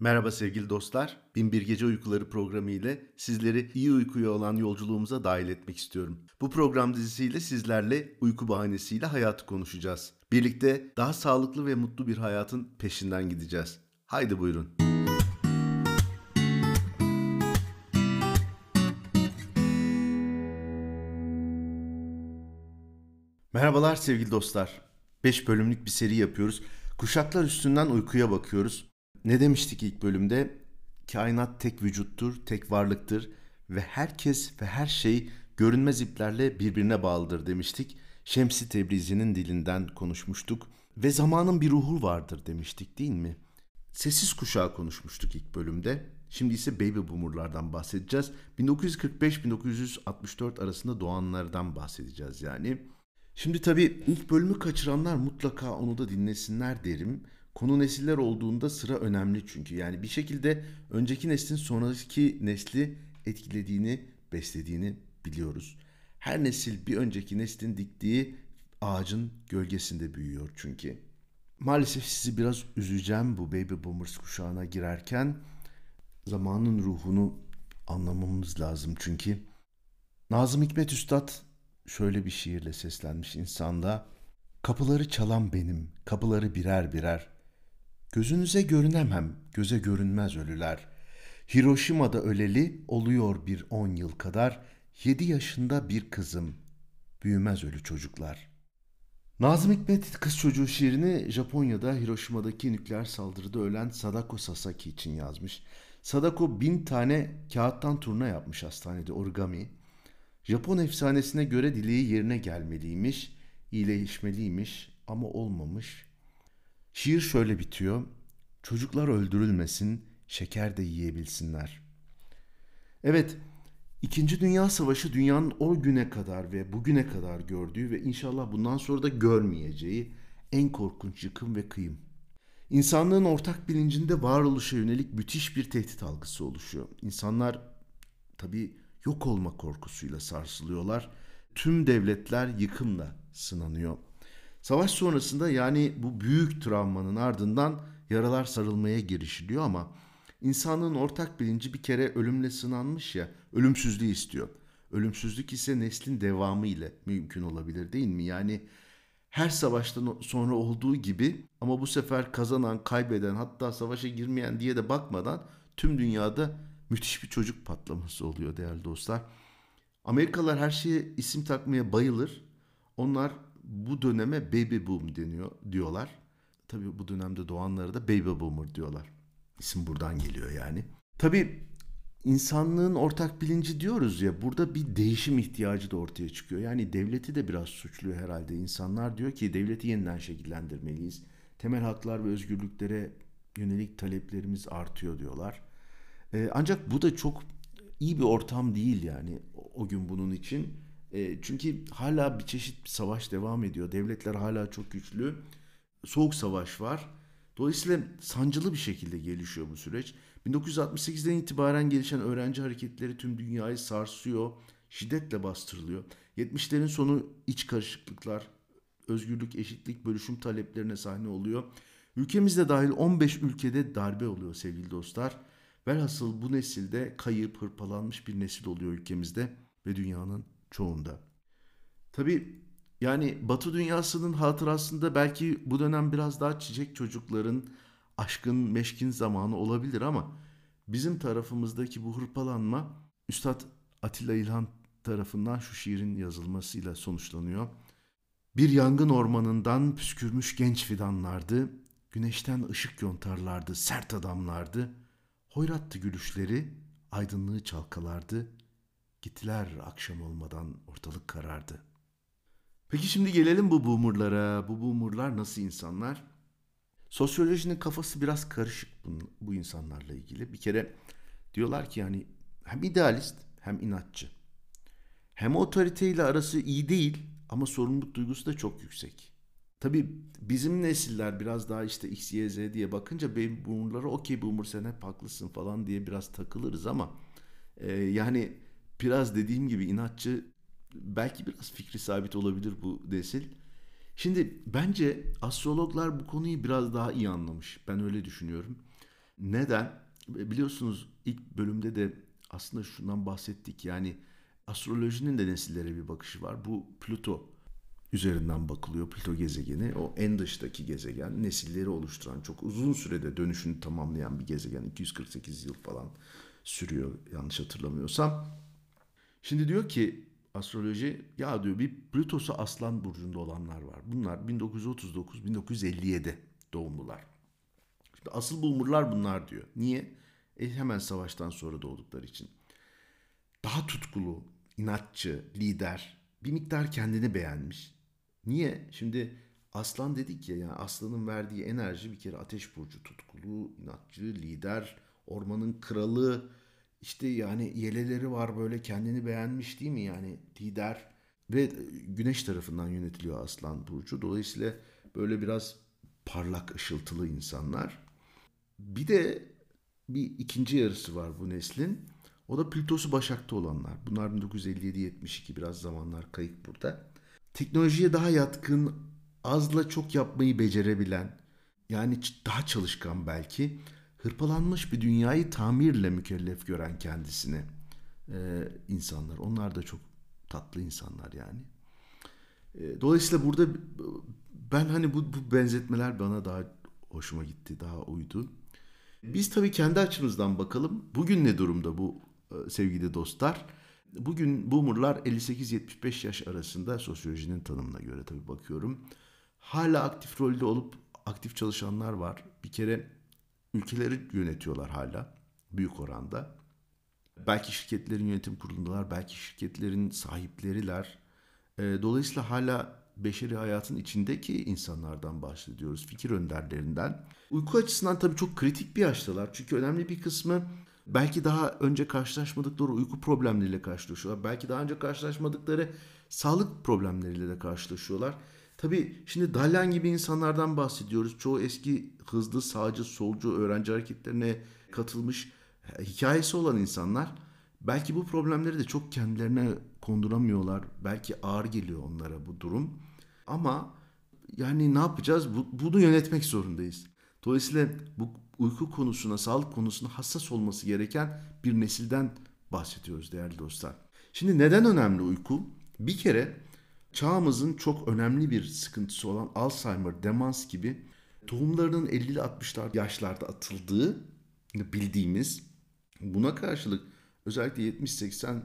Merhaba sevgili dostlar. Binbir Gece Uykuları programı ile sizleri iyi uykuya olan yolculuğumuza dahil etmek istiyorum. Bu program dizisiyle sizlerle uyku bahanesiyle hayatı konuşacağız. Birlikte daha sağlıklı ve mutlu bir hayatın peşinden gideceğiz. Haydi buyurun. Merhabalar sevgili dostlar. 5 bölümlük bir seri yapıyoruz. Kuşaklar üstünden uykuya bakıyoruz. Ne demiştik ilk bölümde? Kainat tek vücuttur, tek varlıktır ve herkes ve her şey görünmez iplerle birbirine bağlıdır demiştik. Şemsi Tebrizi'nin dilinden konuşmuştuk ve zamanın bir ruhu vardır demiştik değil mi? Sessiz kuşağı konuşmuştuk ilk bölümde. Şimdi ise baby boomerlardan bahsedeceğiz. 1945-1964 arasında doğanlardan bahsedeceğiz yani. Şimdi tabii ilk bölümü kaçıranlar mutlaka onu da dinlesinler derim. Konu nesiller olduğunda sıra önemli çünkü. Yani bir şekilde önceki neslin sonraki nesli etkilediğini, beslediğini biliyoruz. Her nesil bir önceki neslin diktiği ağacın gölgesinde büyüyor çünkü. Maalesef sizi biraz üzeceğim bu baby boomers kuşağına girerken. Zamanın ruhunu anlamamız lazım çünkü. Nazım Hikmet Üstad şöyle bir şiirle seslenmiş insanda. Kapıları çalan benim, kapıları birer birer. Gözünüze görünemem, göze görünmez ölüler. Hiroşima'da öleli oluyor bir on yıl kadar. Yedi yaşında bir kızım, büyümez ölü çocuklar. Nazım Hikmet Kız Çocuğu şiirini Japonya'da Hiroşima'daki nükleer saldırıda ölen Sadako Sasaki için yazmış. Sadako bin tane kağıttan turna yapmış hastanede origami. Japon efsanesine göre dileği yerine gelmeliymiş, iyileşmeliymiş ama olmamış. Şiir şöyle bitiyor. Çocuklar öldürülmesin, şeker de yiyebilsinler. Evet, İkinci Dünya Savaşı dünyanın o güne kadar ve bugüne kadar gördüğü ve inşallah bundan sonra da görmeyeceği en korkunç yıkım ve kıyım. İnsanlığın ortak bilincinde varoluşa yönelik müthiş bir tehdit algısı oluşuyor. İnsanlar tabii yok olma korkusuyla sarsılıyorlar. Tüm devletler yıkımla sınanıyor. Savaş sonrasında yani bu büyük travmanın ardından yaralar sarılmaya girişiliyor ama insanlığın ortak bilinci bir kere ölümle sınanmış ya, ölümsüzlüğü istiyor. Ölümsüzlük ise neslin devamı ile mümkün olabilir değil mi? Yani her savaştan sonra olduğu gibi ama bu sefer kazanan, kaybeden hatta savaşa girmeyen diye de bakmadan tüm dünyada müthiş bir çocuk patlaması oluyor değerli dostlar. Amerikalılar her şeye isim takmaya bayılır. Onlar bu döneme baby boom deniyor diyorlar. Tabii bu dönemde doğanlara da baby boomer diyorlar. İsim buradan geliyor yani. Tabii insanlığın ortak bilinci diyoruz ya burada bir değişim ihtiyacı da ortaya çıkıyor. Yani devleti de biraz suçluyor herhalde. İnsanlar diyor ki devleti yeniden şekillendirmeliyiz. Temel haklar ve özgürlüklere yönelik taleplerimiz artıyor diyorlar. Ee, ancak bu da çok iyi bir ortam değil yani o gün bunun için. E, çünkü hala bir çeşit bir savaş devam ediyor. Devletler hala çok güçlü. Soğuk savaş var. Dolayısıyla sancılı bir şekilde gelişiyor bu süreç. 1968'den itibaren gelişen öğrenci hareketleri tüm dünyayı sarsıyor, şiddetle bastırılıyor. 70'lerin sonu iç karışıklıklar, özgürlük, eşitlik, bölüşüm taleplerine sahne oluyor. Ülkemizde dahil 15 ülkede darbe oluyor sevgili dostlar. Velhasıl bu nesilde kayıp, hırpalanmış bir nesil oluyor ülkemizde ve dünyanın çoğunda. Tabi yani Batı dünyasının hatırasında belki bu dönem biraz daha çiçek çocukların aşkın meşkin zamanı olabilir ama bizim tarafımızdaki bu hırpalanma Üstad Atilla İlhan tarafından şu şiirin yazılmasıyla sonuçlanıyor. Bir yangın ormanından püskürmüş genç fidanlardı, güneşten ışık yontarlardı, sert adamlardı, hoyrattı gülüşleri, aydınlığı çalkalardı, Gittiler akşam olmadan ortalık karardı. Peki şimdi gelelim bu boomerlara. Bu boomerlar nasıl insanlar? Sosyolojinin kafası biraz karışık bu, insanlarla ilgili. Bir kere diyorlar ki yani hem idealist hem inatçı. Hem otoriteyle arası iyi değil ama sorumluluk duygusu da çok yüksek. Tabii bizim nesiller biraz daha işte X, Y, Z diye bakınca baby boomerlara okey boomer sen hep haklısın falan diye biraz takılırız ama e, yani biraz dediğim gibi inatçı belki biraz fikri sabit olabilir bu nesil. Şimdi bence astrologlar bu konuyu biraz daha iyi anlamış. Ben öyle düşünüyorum. Neden? Biliyorsunuz ilk bölümde de aslında şundan bahsettik. Yani astrolojinin de nesillere bir bakışı var. Bu Plüto üzerinden bakılıyor. Plüto gezegeni o en dıştaki gezegen. Nesilleri oluşturan çok uzun sürede dönüşünü tamamlayan bir gezegen. 248 yıl falan sürüyor yanlış hatırlamıyorsam. Şimdi diyor ki astroloji ya diyor bir Plütosu Aslan burcunda olanlar var. Bunlar 1939-1957 doğumlular. Şimdi asıl boomerlar bunlar diyor. Niye? E hemen savaştan sonra doğdukları için. Daha tutkulu, inatçı, lider, bir miktar kendini beğenmiş. Niye? Şimdi aslan dedik ya yani aslanın verdiği enerji bir kere ateş burcu tutkulu, inatçı, lider, ormanın kralı, işte yani yeleleri var böyle kendini beğenmiş değil mi yani lider ve güneş tarafından yönetiliyor aslan burcu. Dolayısıyla böyle biraz parlak ışıltılı insanlar. Bir de bir ikinci yarısı var bu neslin. O da Plütosu Başak'ta olanlar. Bunlar 1957-72 biraz zamanlar kayıp burada. Teknolojiye daha yatkın, azla çok yapmayı becerebilen, yani daha çalışkan belki, hırpalanmış bir dünyayı tamirle mükellef gören kendisini e, insanlar. Onlar da çok tatlı insanlar yani. E, dolayısıyla burada ben hani bu, bu benzetmeler bana daha hoşuma gitti, daha uydu. Biz tabii kendi açımızdan bakalım. Bugün ne durumda bu e, sevgili dostlar? Bugün boomerlar 58-75 yaş arasında sosyolojinin tanımına göre tabii bakıyorum. Hala aktif rolde olup aktif çalışanlar var. Bir kere ülkeleri yönetiyorlar hala büyük oranda. Belki şirketlerin yönetim kurulundalar, belki şirketlerin sahipleriler. E, dolayısıyla hala beşeri hayatın içindeki insanlardan bahsediyoruz, fikir önderlerinden. Uyku açısından tabii çok kritik bir yaştalar. Çünkü önemli bir kısmı belki daha önce karşılaşmadıkları uyku problemleriyle karşılaşıyorlar. Belki daha önce karşılaşmadıkları sağlık problemleriyle de karşılaşıyorlar. Tabii şimdi Dalyan gibi insanlardan bahsediyoruz. Çoğu eski hızlı sağcı solcu öğrenci hareketlerine katılmış hikayesi olan insanlar belki bu problemleri de çok kendilerine konduramıyorlar. Belki ağır geliyor onlara bu durum. Ama yani ne yapacağız? bunu yönetmek zorundayız. Dolayısıyla bu uyku konusuna, sağlık konusuna hassas olması gereken bir nesilden bahsediyoruz değerli dostlar. Şimdi neden önemli uyku? Bir kere çağımızın çok önemli bir sıkıntısı olan Alzheimer, demans gibi tohumlarının 50'li 60'lar yaşlarda atıldığı bildiğimiz buna karşılık özellikle 70-80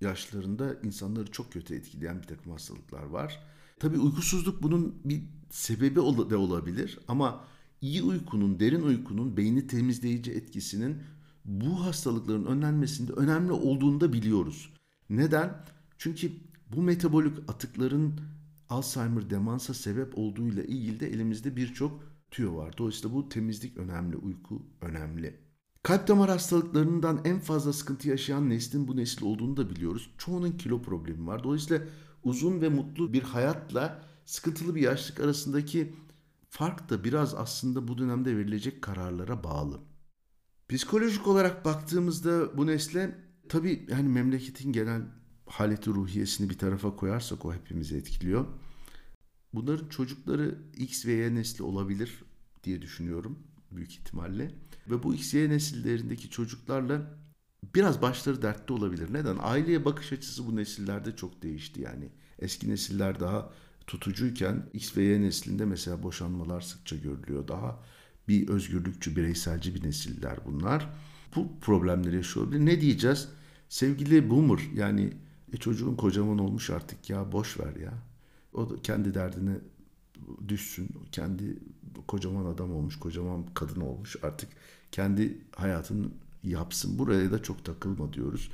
yaşlarında insanları çok kötü etkileyen bir takım hastalıklar var. Tabii uykusuzluk bunun bir sebebi de olabilir ama iyi uykunun, derin uykunun beyni temizleyici etkisinin bu hastalıkların önlenmesinde önemli olduğunu da biliyoruz. Neden? Çünkü bu metabolik atıkların Alzheimer demansa sebep olduğuyla ilgili de elimizde birçok tüyo var. Dolayısıyla bu temizlik önemli, uyku önemli. Kalp damar hastalıklarından en fazla sıkıntı yaşayan neslin bu nesil olduğunu da biliyoruz. Çoğunun kilo problemi var. Dolayısıyla uzun ve mutlu bir hayatla sıkıntılı bir yaşlık arasındaki fark da biraz aslında bu dönemde verilecek kararlara bağlı. Psikolojik olarak baktığımızda bu nesle tabii yani memleketin genel haleti ruhiyesini bir tarafa koyarsak o hepimizi etkiliyor. Bunların çocukları X ve Y nesli olabilir diye düşünüyorum büyük ihtimalle. Ve bu X, Y nesillerindeki çocuklarla biraz başları dertte olabilir. Neden? Aileye bakış açısı bu nesillerde çok değişti yani. Eski nesiller daha tutucuyken X ve Y neslinde mesela boşanmalar sıkça görülüyor. Daha bir özgürlükçü, bireyselci bir nesiller bunlar. Bu problemleri yaşıyor. Ne diyeceğiz? Sevgili boomer yani e çocuğun kocaman olmuş artık ya boş ver ya. O da kendi derdine düşsün. Kendi kocaman adam olmuş, kocaman kadın olmuş. Artık kendi hayatını yapsın. Buraya da çok takılma diyoruz.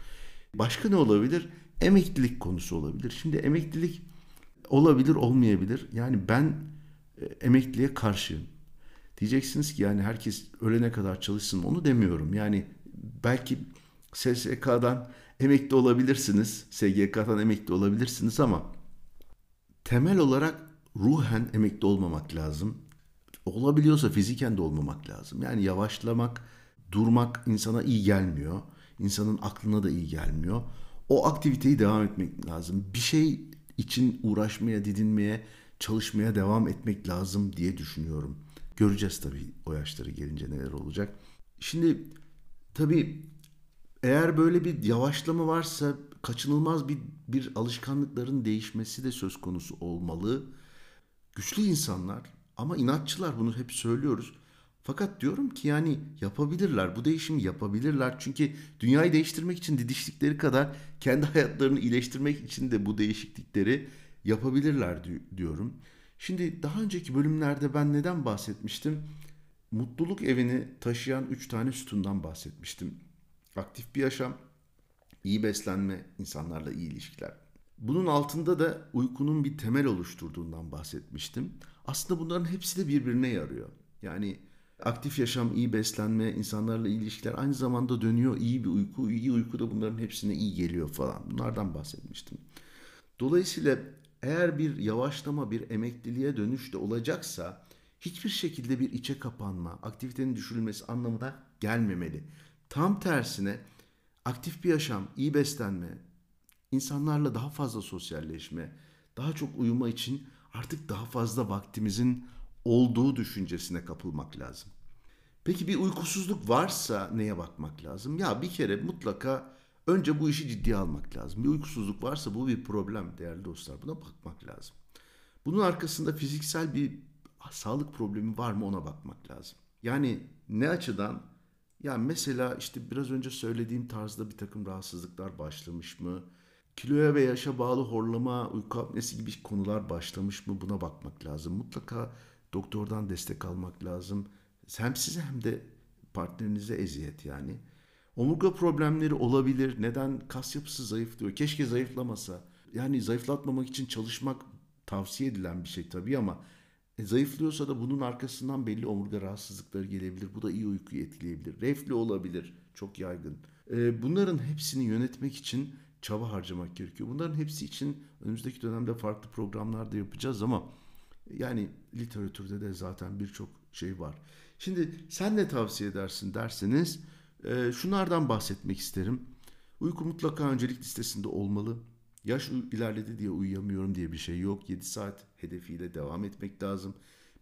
Başka ne olabilir? Emeklilik konusu olabilir. Şimdi emeklilik olabilir, olmayabilir. Yani ben e, emekliye karşıyım. Diyeceksiniz ki yani herkes ölene kadar çalışsın onu demiyorum. Yani belki SSK'dan emekli olabilirsiniz. SGK'dan emekli olabilirsiniz ama temel olarak ruhen emekli olmamak lazım. Olabiliyorsa fiziken de olmamak lazım. Yani yavaşlamak, durmak insana iyi gelmiyor. İnsanın aklına da iyi gelmiyor. O aktiviteyi devam etmek lazım. Bir şey için uğraşmaya, didinmeye, çalışmaya devam etmek lazım diye düşünüyorum. Göreceğiz tabii o yaşları gelince neler olacak. Şimdi tabii eğer böyle bir yavaşlama varsa kaçınılmaz bir, bir alışkanlıkların değişmesi de söz konusu olmalı. Güçlü insanlar ama inatçılar bunu hep söylüyoruz. Fakat diyorum ki yani yapabilirler. Bu değişimi yapabilirler. Çünkü dünyayı değiştirmek için didiştikleri kadar kendi hayatlarını iyileştirmek için de bu değişiklikleri yapabilirler diyorum. Şimdi daha önceki bölümlerde ben neden bahsetmiştim? Mutluluk evini taşıyan üç tane sütundan bahsetmiştim. Aktif bir yaşam, iyi beslenme, insanlarla iyi ilişkiler. Bunun altında da uykunun bir temel oluşturduğundan bahsetmiştim. Aslında bunların hepsi de birbirine yarıyor. Yani aktif yaşam, iyi beslenme, insanlarla iyi ilişkiler aynı zamanda dönüyor. İyi bir uyku, iyi uyku da bunların hepsine iyi geliyor falan. Bunlardan bahsetmiştim. Dolayısıyla eğer bir yavaşlama, bir emekliliğe dönüş de olacaksa hiçbir şekilde bir içe kapanma, aktivitenin düşürülmesi anlamına gelmemeli. Tam tersine aktif bir yaşam, iyi beslenme, insanlarla daha fazla sosyalleşme, daha çok uyuma için artık daha fazla vaktimizin olduğu düşüncesine kapılmak lazım. Peki bir uykusuzluk varsa neye bakmak lazım? Ya bir kere mutlaka önce bu işi ciddiye almak lazım. Bir uykusuzluk varsa bu bir problem değerli dostlar. Buna bakmak lazım. Bunun arkasında fiziksel bir sağlık problemi var mı ona bakmak lazım. Yani ne açıdan? Ya mesela işte biraz önce söylediğim tarzda bir takım rahatsızlıklar başlamış mı? Kiloya ve yaşa bağlı horlama, uyku apnesi gibi konular başlamış mı buna bakmak lazım. Mutlaka doktordan destek almak lazım. Hem size hem de partnerinize eziyet yani. Omurga problemleri olabilir. Neden? Kas yapısı zayıflıyor. Keşke zayıflamasa. Yani zayıflatmamak için çalışmak tavsiye edilen bir şey tabii ama e, zayıflıyorsa da bunun arkasından belli omurga rahatsızlıkları gelebilir. Bu da iyi uykuyu etkileyebilir. Reflü olabilir. Çok yaygın. E, bunların hepsini yönetmek için çaba harcamak gerekiyor. Bunların hepsi için önümüzdeki dönemde farklı programlar da yapacağız ama yani literatürde de zaten birçok şey var. Şimdi sen ne tavsiye edersin derseniz e, şunlardan bahsetmek isterim. Uyku mutlaka öncelik listesinde olmalı. Yaş ilerledi diye uyuyamıyorum diye bir şey yok. 7 saat hedefiyle devam etmek lazım.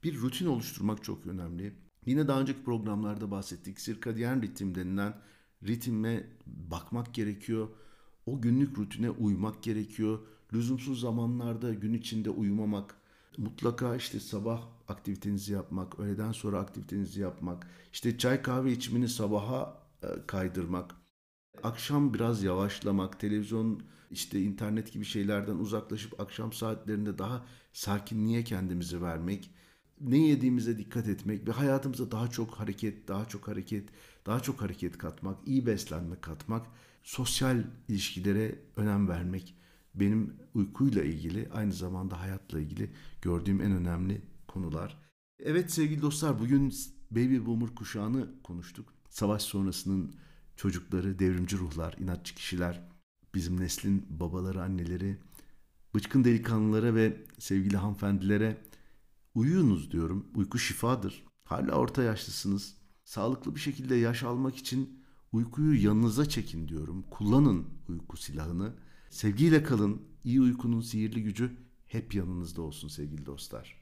Bir rutin oluşturmak çok önemli. Yine daha önceki programlarda bahsettik. Sirkadiyen ritim denilen ritme bakmak gerekiyor. O günlük rutine uymak gerekiyor. Lüzumsuz zamanlarda gün içinde uyumamak, mutlaka işte sabah aktivitenizi yapmak, öğleden sonra aktivitenizi yapmak, işte çay kahve içimini sabaha e, kaydırmak, akşam biraz yavaşlamak, televizyon işte internet gibi şeylerden uzaklaşıp akşam saatlerinde daha sakinliğe kendimizi vermek, ne yediğimize dikkat etmek ve hayatımıza daha çok hareket, daha çok hareket, daha çok hareket katmak, iyi beslenme katmak, sosyal ilişkilere önem vermek benim uykuyla ilgili aynı zamanda hayatla ilgili gördüğüm en önemli konular. Evet sevgili dostlar bugün baby boomer kuşağını konuştuk. Savaş sonrasının çocukları, devrimci ruhlar, inatçı kişiler, bizim neslin babaları, anneleri, bıçkın delikanlılara ve sevgili hanımefendilere uyuyunuz diyorum. Uyku şifadır. Hala orta yaşlısınız. Sağlıklı bir şekilde yaş almak için uykuyu yanınıza çekin diyorum. Kullanın uyku silahını. Sevgiyle kalın. İyi uykunun sihirli gücü hep yanınızda olsun sevgili dostlar.